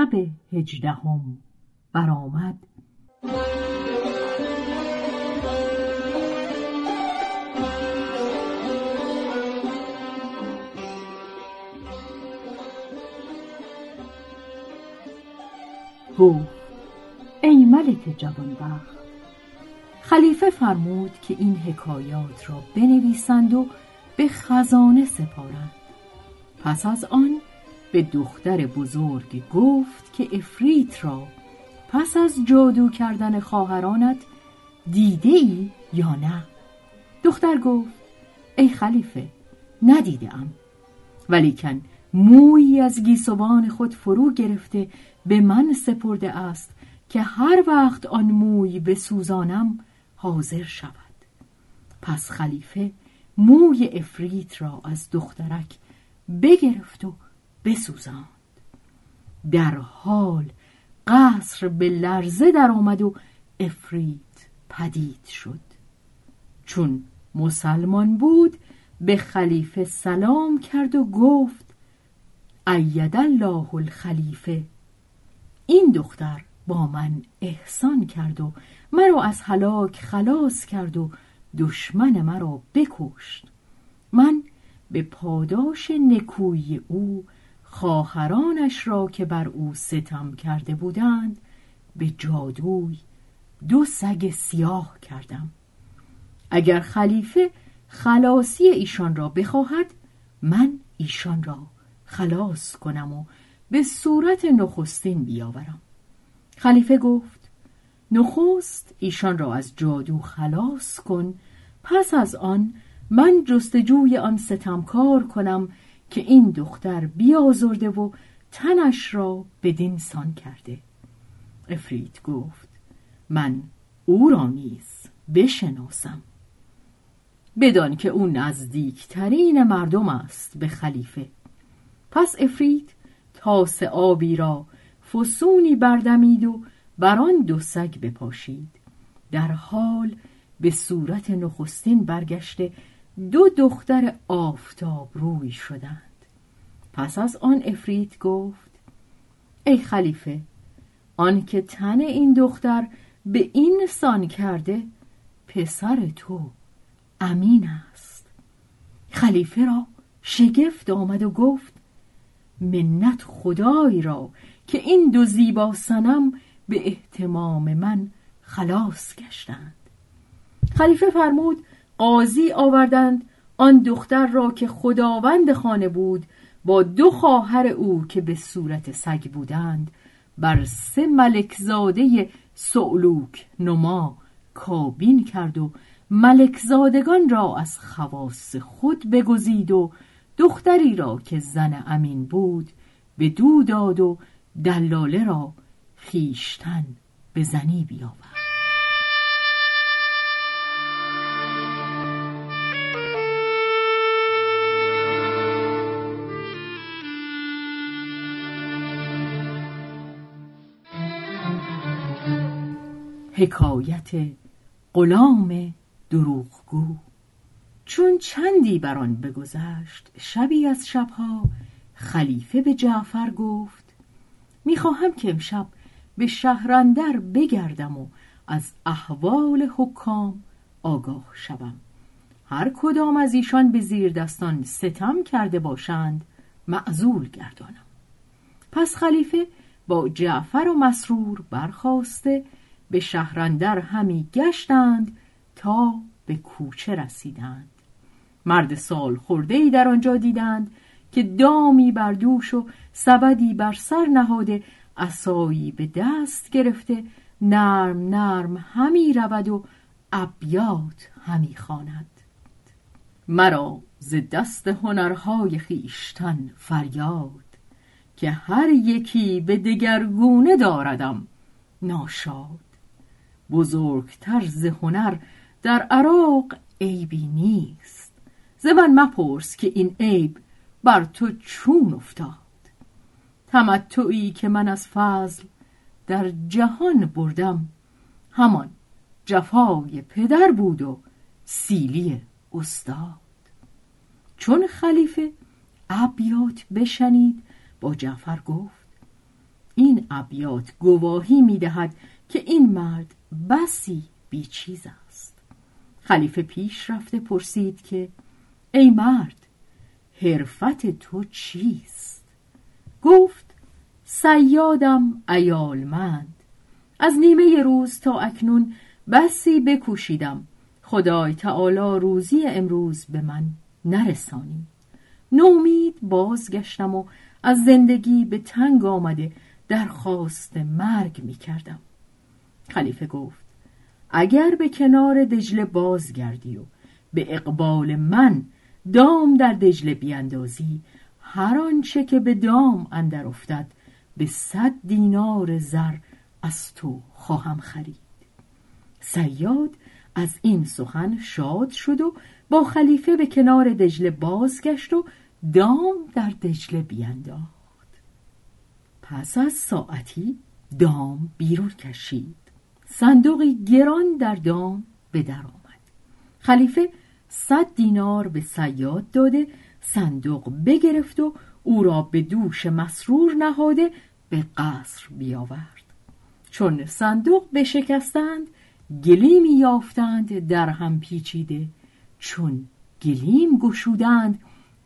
شب هجدهم برآمد. گفت ای ملک جوانبخت خلیفه فرمود که این حکایات را بنویسند و به خزانه سپارند. پس از آن به دختر بزرگ گفت که افریت را پس از جادو کردن خواهرانت دیده ای یا نه؟ دختر گفت ای خلیفه ندیده ام ولیکن مویی از گیسوان خود فرو گرفته به من سپرده است که هر وقت آن موی بسوزانم حاضر شود. پس خلیفه موی افریت را از دخترک بگرفت و بسوزاند. در حال قصر به لرزه در آمد و افرید پدید شد. چون مسلمان بود به خلیفه سلام کرد و گفت اید الله الخلیفه. این دختر با من احسان کرد و مرا از هلاک خلاص کرد و دشمن مرا بکشت. من به پاداش نکوی او خواهرانش را که بر او ستم کرده بودند به جادوی دو سگ سیاه کردم. اگر خلیفه خلاصی ایشان را بخواهد من ایشان را خلاص کنم و به صورت نخستین بیاورم. خلیفه گفت نخست ایشان را از جادو خلاص کن پس از آن من جستجوی آن ستمکار کنم که این دختر بیازرده و تنش را بدین سان کرده. افرید گفت من او را نیز بشناسم. بدان که او نزدیکترین مردم است به خلیفه. پس افرید تاس آبی را فسونی بردمید و بر آن دو سگ بپاشید. در حال به صورت نخستین برگشته دو دختر آفتاب روی شدند. پس از آن افریت گفت ای خلیفه آنکه تن این دختر به این سان کرده پسر تو امین است. خلیفه را شگفت آمد و گفت منت خدای را که این دو زیبا سنم به احتمام من خلاص گشتند. خلیفه فرمود قاضی آوردند. آن دختر را که خداوند خانه بود با دو خواهر او که به صورت سگ بودند بر سه ملکزاده سعلوک نما کابین کرد و ملکزادگان را از خواص خود بگزید و دختری را که زن امین بود به دو داد و دلاله را خیشتن به زنی بیاورد. حکایت غلام دروغگو. چون چندی بر آن بگذشت شبی از شبها خلیفه به جعفر گفت می‌خواهم که امشب به شهرندر بگردم و از احوال حکام آگاه شوم. هر کدام از ایشان به زیر دستان ستم کرده باشند معزول گردانم. پس خلیفه با جعفر و مسرور برخواسته به شهرندر همی گشتند تا به کوچه رسیدند. مرد سال خورده ای در آنجا دیدند که دامی بر دوش و سبدی بر سر نهاده اسایی به دست گرفته نرم نرم همی رود و ابیات همی خواند. مرا ز دست هنرهای خیشتن فریاد که هر یکی به دگرگونه داردم ناشاد. بزرگتر ز هنر در عراق عیبی نیست. ز من مپرس که این عیب بر تو چون افتاد. تمتعی که من از فضل در جهان بردم همان جفای پدر بود و سیلی استاد. چون خلیفه ابیات بشنید با جعفر گفت این ابیات گواهی می‌دهد که این مرد بسی بیچیز است. خلیفه پیش رفته پرسید که ای مرد حرفت تو چیست؟ گفت سیادم ایالمند از نیمه روز تا اکنون بسی بکوشیدم. خدای تعالی روزی امروز به من نرسانی. نومید بازگشتم و از زندگی به تنگ آمده درخواست مرگ می کردم خلیفه گفت اگر به کنار دجله بازگردی و به اقبال من دام در دجله بیاندازی هر آنچه که به دام اندر افتد به صد دینار زر از تو خواهم خرید. سیاد از این سخن شاد شد و با خلیفه به کنار دجله بازگشت و دام در دجله بینداخت. پس از ساعتی دام بیرون کشید. صندوقی گران در دام به در آمد. خلیفه صد دینار به سیاد داده صندوق بگرفت و او را به دوش مسرور نهاده به قصر بیاورد. چون صندوق بشکستند گلیمی یافتند در هم پیچیده. چون گلیم گشودند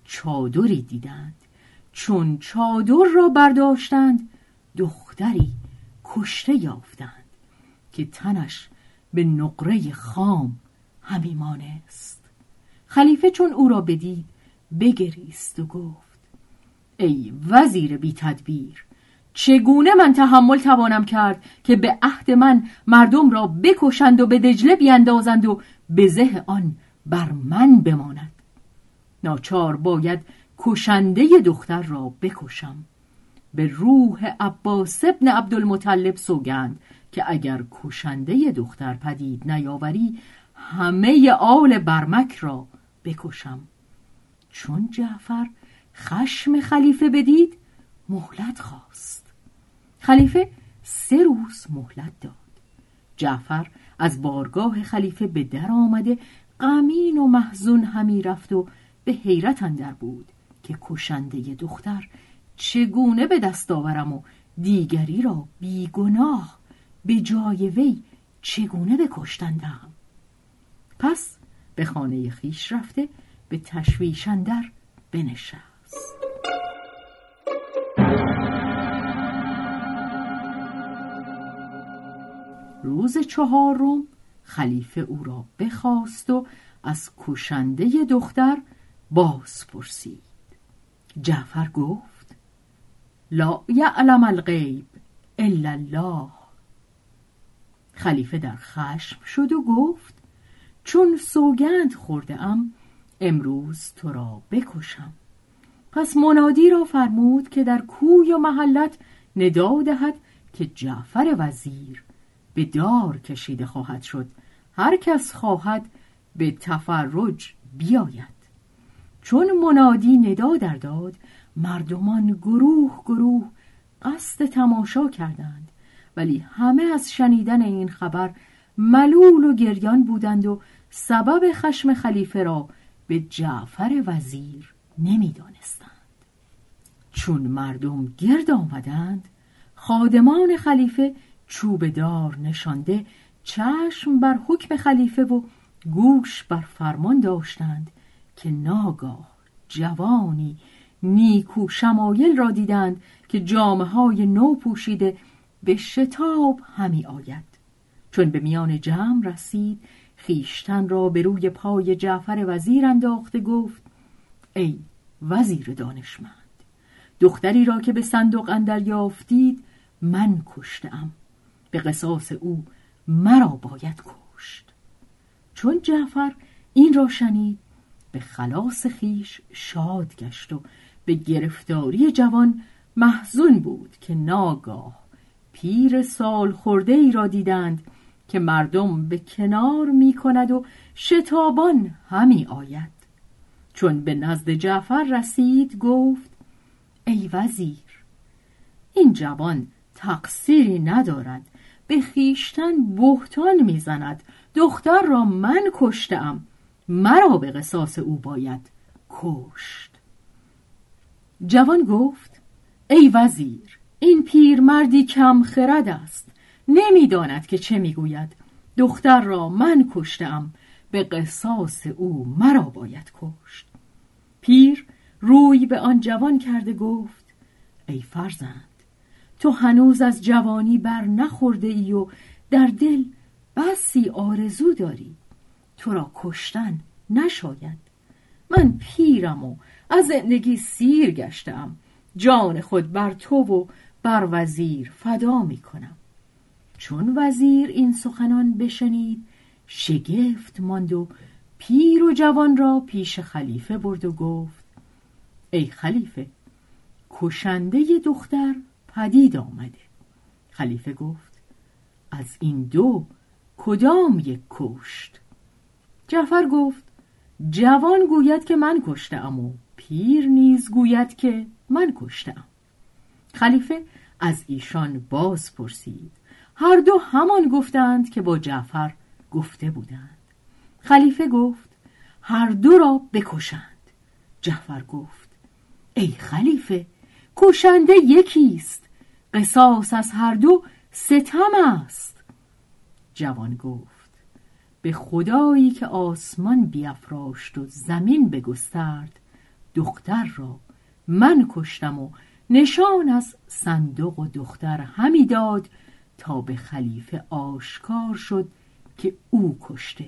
چادری دیدند. چون چادر را برداشتند دختری کشته یافتند. که تنش به نقره خام همی مانست. خلیفه چون او را بدید بگریست و گفت ای وزیر بی تدبیر چگونه من تحمل توانم کرد که به عهد من مردم را بکشند و به دجله بیندازند و به زه آن بر من بماند؟ ناچار باید کشنده دختر را بکشم. به روح عباس ابن عبدالمطلب سوگند که اگر کشنده دختر پدید نیاوری همه آل برمک را بکشم. چون جعفر خشم خلیفه بدید مهلت خواست. خلیفه سه روز مهلت داد. جعفر از بارگاه خلیفه به در آمده غمین و محزون همی رفت و به حیرت اندر بود که کشنده دختر چگونه به دست آورم و دیگری را بیگناه به جای وی چگونه بکشتندم؟ پس به خانه خیش رفته به تشویشندر بنشست. روز چهارم خلیفه او را بخواست و از کشنده دختر باز پرسید جعفر گفت لا یعلم الغیب الا الله. خلیفه در خشم شد و گفت چون سوگند خورده ام امروز تو را بکشم. پس منادی را فرمود که در کوی و محلت ندا دهد که جعفر وزیر به دار کشیده خواهد شد. هر کس خواهد به تفرج بیاید. چون منادی ندا در داد مردمان گروه گروه قصد تماشا کردند. ولی همه از شنیدن این خبر ملول و گریان بودند و سبب خشم خلیفه را به جعفر وزیر نمی‌دانستند. چون مردم گرد آمدند خادمان خلیفه چوب دار نشانده چشم بر حکم خلیفه و گوش بر فرمان داشتند که ناگاه جوانی نیکو شمایل را دیدند که جامعه های نو پوشیده به شتاب همی آید. چون به میان جمع رسید خیشتن را به روی پای جعفر وزیر انداخته گفت ای وزیر دانشمند دختری را که به صندوق اندر یافتید من کشتم. به قصاص او مرا باید کشت. چون جعفر این را شنید به خلاص خیش شاد گشت و به گرفتاری جوان محزون بود که ناگاه پیر سال خورده ای را دیدند که مردم به کنار می کند و شتابان همی آید. چون به نزد جعفر رسید گفت ای وزیر این جوان تقصیری ندارد به خیشتن بهتان می‌زند. دختر را من کشتم مرا به قصاص او باید کشت. جوان گفت ای وزیر این پیرمردی کم خرد است. نمی‌داند که چه می‌گوید. دختر را من کشتم. به قصاص او مرا باید کشت. پیر روی به آن جوان کرده گفت ای فرزند تو هنوز از جوانی بر نخورده ای و در دل بسی آرزو داری. تو را کشتن نشاید. من پیرم و از زندگی سیر گشتم. جان خود بر تو و بر وزیر فدا می کنم چون وزیر این سخنان بشنید شگفت ماند و پیر و جوان را پیش خلیفه برد و گفت ای خلیفه کشنده دختر پدید آمده. خلیفه گفت از این دو کدام یک کشت؟ جعفر گفت جوان گوید که من کشتم و پیر نیز گوید که من کشتم. خلیفه از ایشان باز پرسید. هر دو همان گفتند که با جعفر گفته بودند. خلیفه گفت هر دو را بکشند. جعفر گفت ای خلیفه کشنده یکیست. قصاص از هر دو ستم است. جوان گفت به خدایی که آسمان بیافراشت و زمین بگسترد دختر را من کشتم و نشان از صندوق و دختر همی داد تا به خلیفه آشکار شد که او کشته.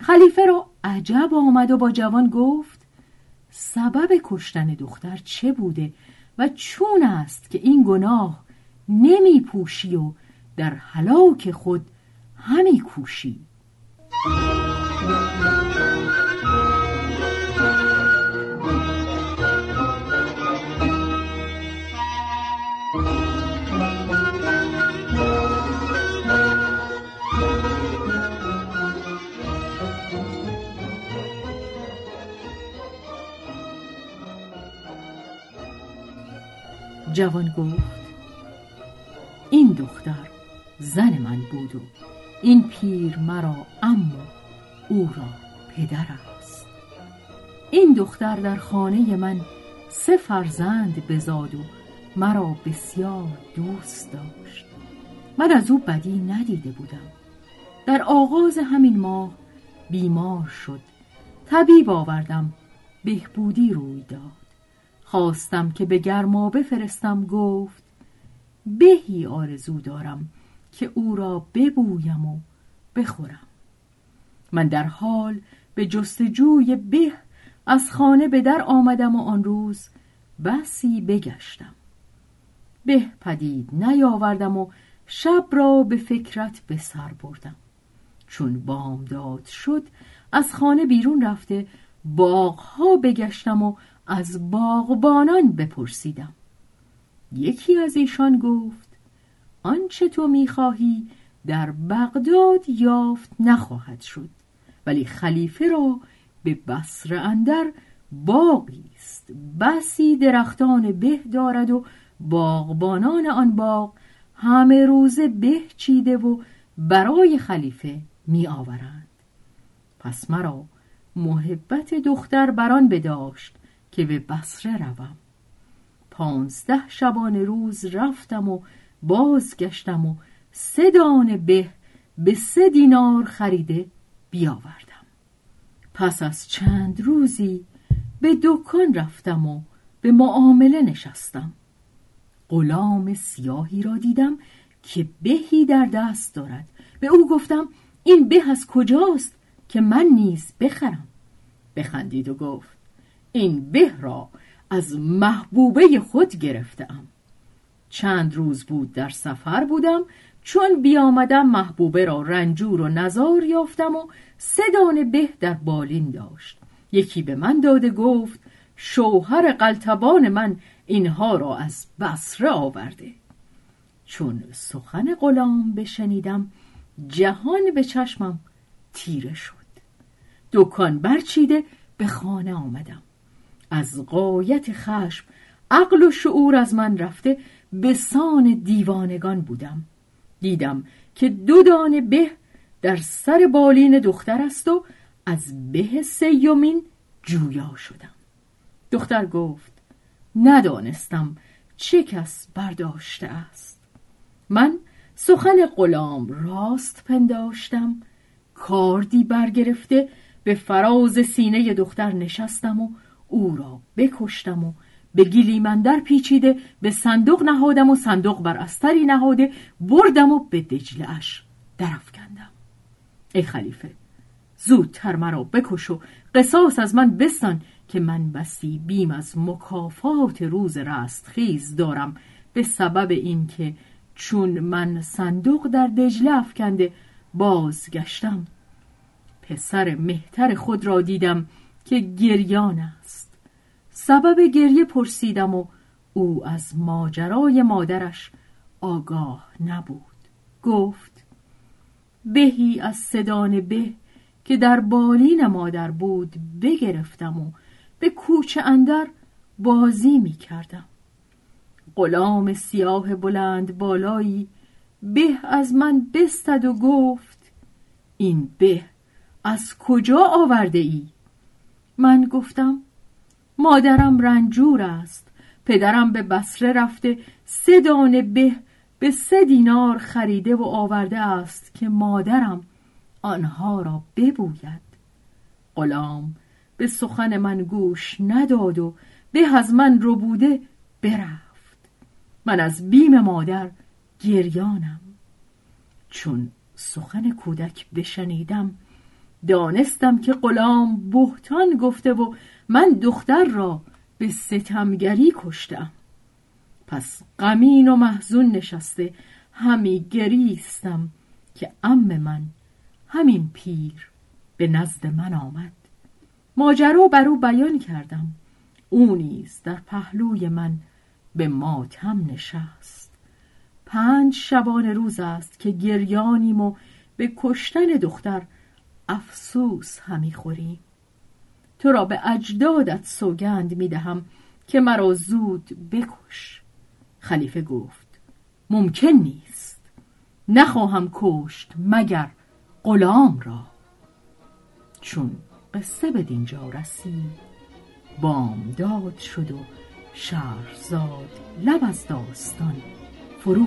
خلیفه را عجب آمد و با جوان گفت سبب کشتن دختر چه بوده و چون است که این گناه نمی پوشی و در حلاک خود همی کوشی؟ جوان گفت این دختر زن من بود و این پیر مرا اما او را پدر است. این دختر در خانه من سه فرزند بزاد و مرا بسیار دوست داشت. من از او بدی ندیده بودم. در آغاز همین ماه بیمار شد. طبیب آوردم. بهبودی روی داد. خواستم که به گرما بفرستم گفت بهی آرزو دارم که او را ببویم و بخورم. من در حال به جستجوی به از خانه به در آمدم و آن روز بسی بگشتم. به پدید نیاوردم و شب را به فکرت به سر بردم. چون بامداد شد از خانه بیرون رفته باغها بگشتم و از باغبانان بپرسیدم. یکی از ایشان گفت آنچه تو می‌خواهی در بغداد یافت نخواهد شد ولی خلیفه را به بصر اندر باغی است. بسی درختان به دارد و باغبانان آن باغ همه روزه به چیده و برای خلیفه می آورند پس مرا محبت دختر بران بداشت که به بصره روم. پانزده شبانه روز رفتم و بازگشتم و سه دانه به به سه دینار خریده بیاوردم. پس از چند روزی به دکان رفتم و به معامله نشستم. غلام سیاهی را دیدم که بهی در دست دارد. به او گفتم این به از کجاست که من نیز بخرم؟ بخندید و گفت این به را از محبوبه خود گرفتم. چند روز بود در سفر بودم چون بیامدم محبوبه را رنجور و نزار یافتم و سه دانه به در بالین داشت. یکی به من داده گفت شوهر قلتبان من اینها را از بصره آورده. چون سخن غلام بشنیدم جهان به چشمم تیره شد. دکان برچیده به خانه آمدم. از قایت خشم عقل و شعور از من رفته به سان دیوانگان بودم. دیدم که دو دانه به در سر بالین دختر است و از به سیومین جویا شدم. دختر گفت ندانستم چه کس برداشته است. من سخن غلام راست پنداشتم کاردی برگرفته به فراز سینه دختر نشستم و او را بکشتم و به گلیمندر پیچیده به صندوق نهادم و صندوق بر استری نهاده بردم و به دجله اش درفکندم ای خلیفه زودتر مرا بکش و قصاص از من بستان که من بسی بیم از مکافات روز رستخیز دارم. به سبب اینکه چون من صندوق در دجله افکنده بازگشتم. پسر مهتر خود را دیدم. که گریان است. سبب گریه پرسیدم و او از ماجرای مادرش آگاه نبود. گفت بهی از سدان به که در بالین مادر بود بگرفتم و به کوچه اندر بازی می کردم غلام سیاه بلند بالایی به از من بستد و گفت این به از کجا آورده ای؟ من گفتم مادرم رنجور است. پدرم به بسره رفته سه دانه به به سه دینار خریده و آورده است که مادرم آنها را ببوید. غلام به سخن من گوش نداد و به از من رو بوده برفت. من از بیم مادر گریانم. چون سخن کودک بشنیدم دانستم که غلام بهتان گفته و من دختر را به ستمگری کشتم. پس غمین و محزون نشسته همی گریستم که ام من همین پیر به نزد من آمد. ماجرا بر او بیان کردم. او نیز در پهلوی من به ماتم نشست. پنج شبانه روز است که گریانیم و به کشتن دختر افسوس همی خوریم تو را به اجدادت سوگند می دهم که مرا زود بکش. خلیفه گفت ممکن نیست. نخواهم کشت مگر غلام را. چون قصه به دینجا رسید بامداد شد و شهرزاد لب از داستان فرو